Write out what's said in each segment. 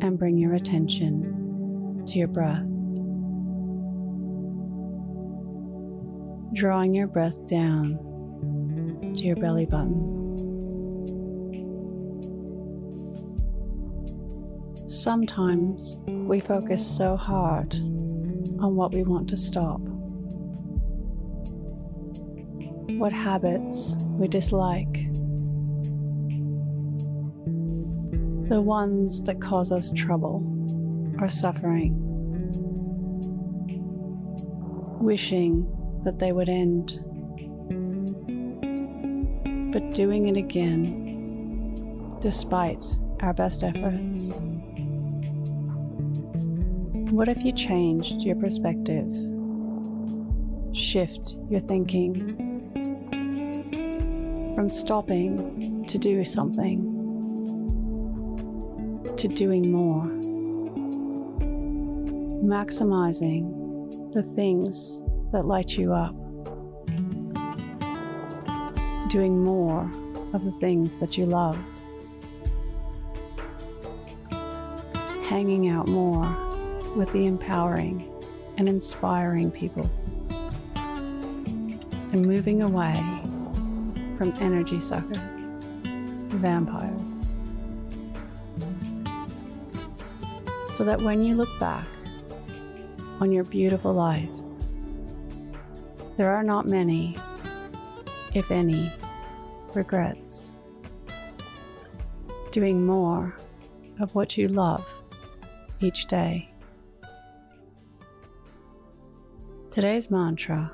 and bring your attention to your breath. Drawing your breath down to your belly button. Sometimes we focus so hard on what we want to stop, what habits we dislike the ones that cause us trouble or suffering, wishing that they would end, but doing it again despite our best efforts. What if you changed your perspective? Shift your thinking from stopping to do something to doing more, maximizing the things that light you up, doing more of the things that you love, hanging out more with the empowering and inspiring people, and moving away from energy suckers, vampires. So that when you look back on your beautiful life, there are not many, if any, regrets. Doing more of what you love each day. Today's mantra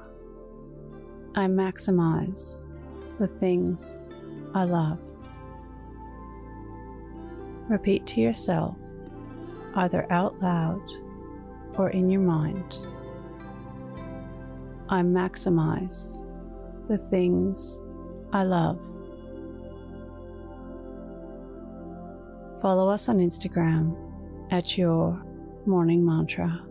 I maximize the things I love. Repeat to yourself either out loud or in your mind. I maximize the things I love. Follow us on Instagram at your morning mantra.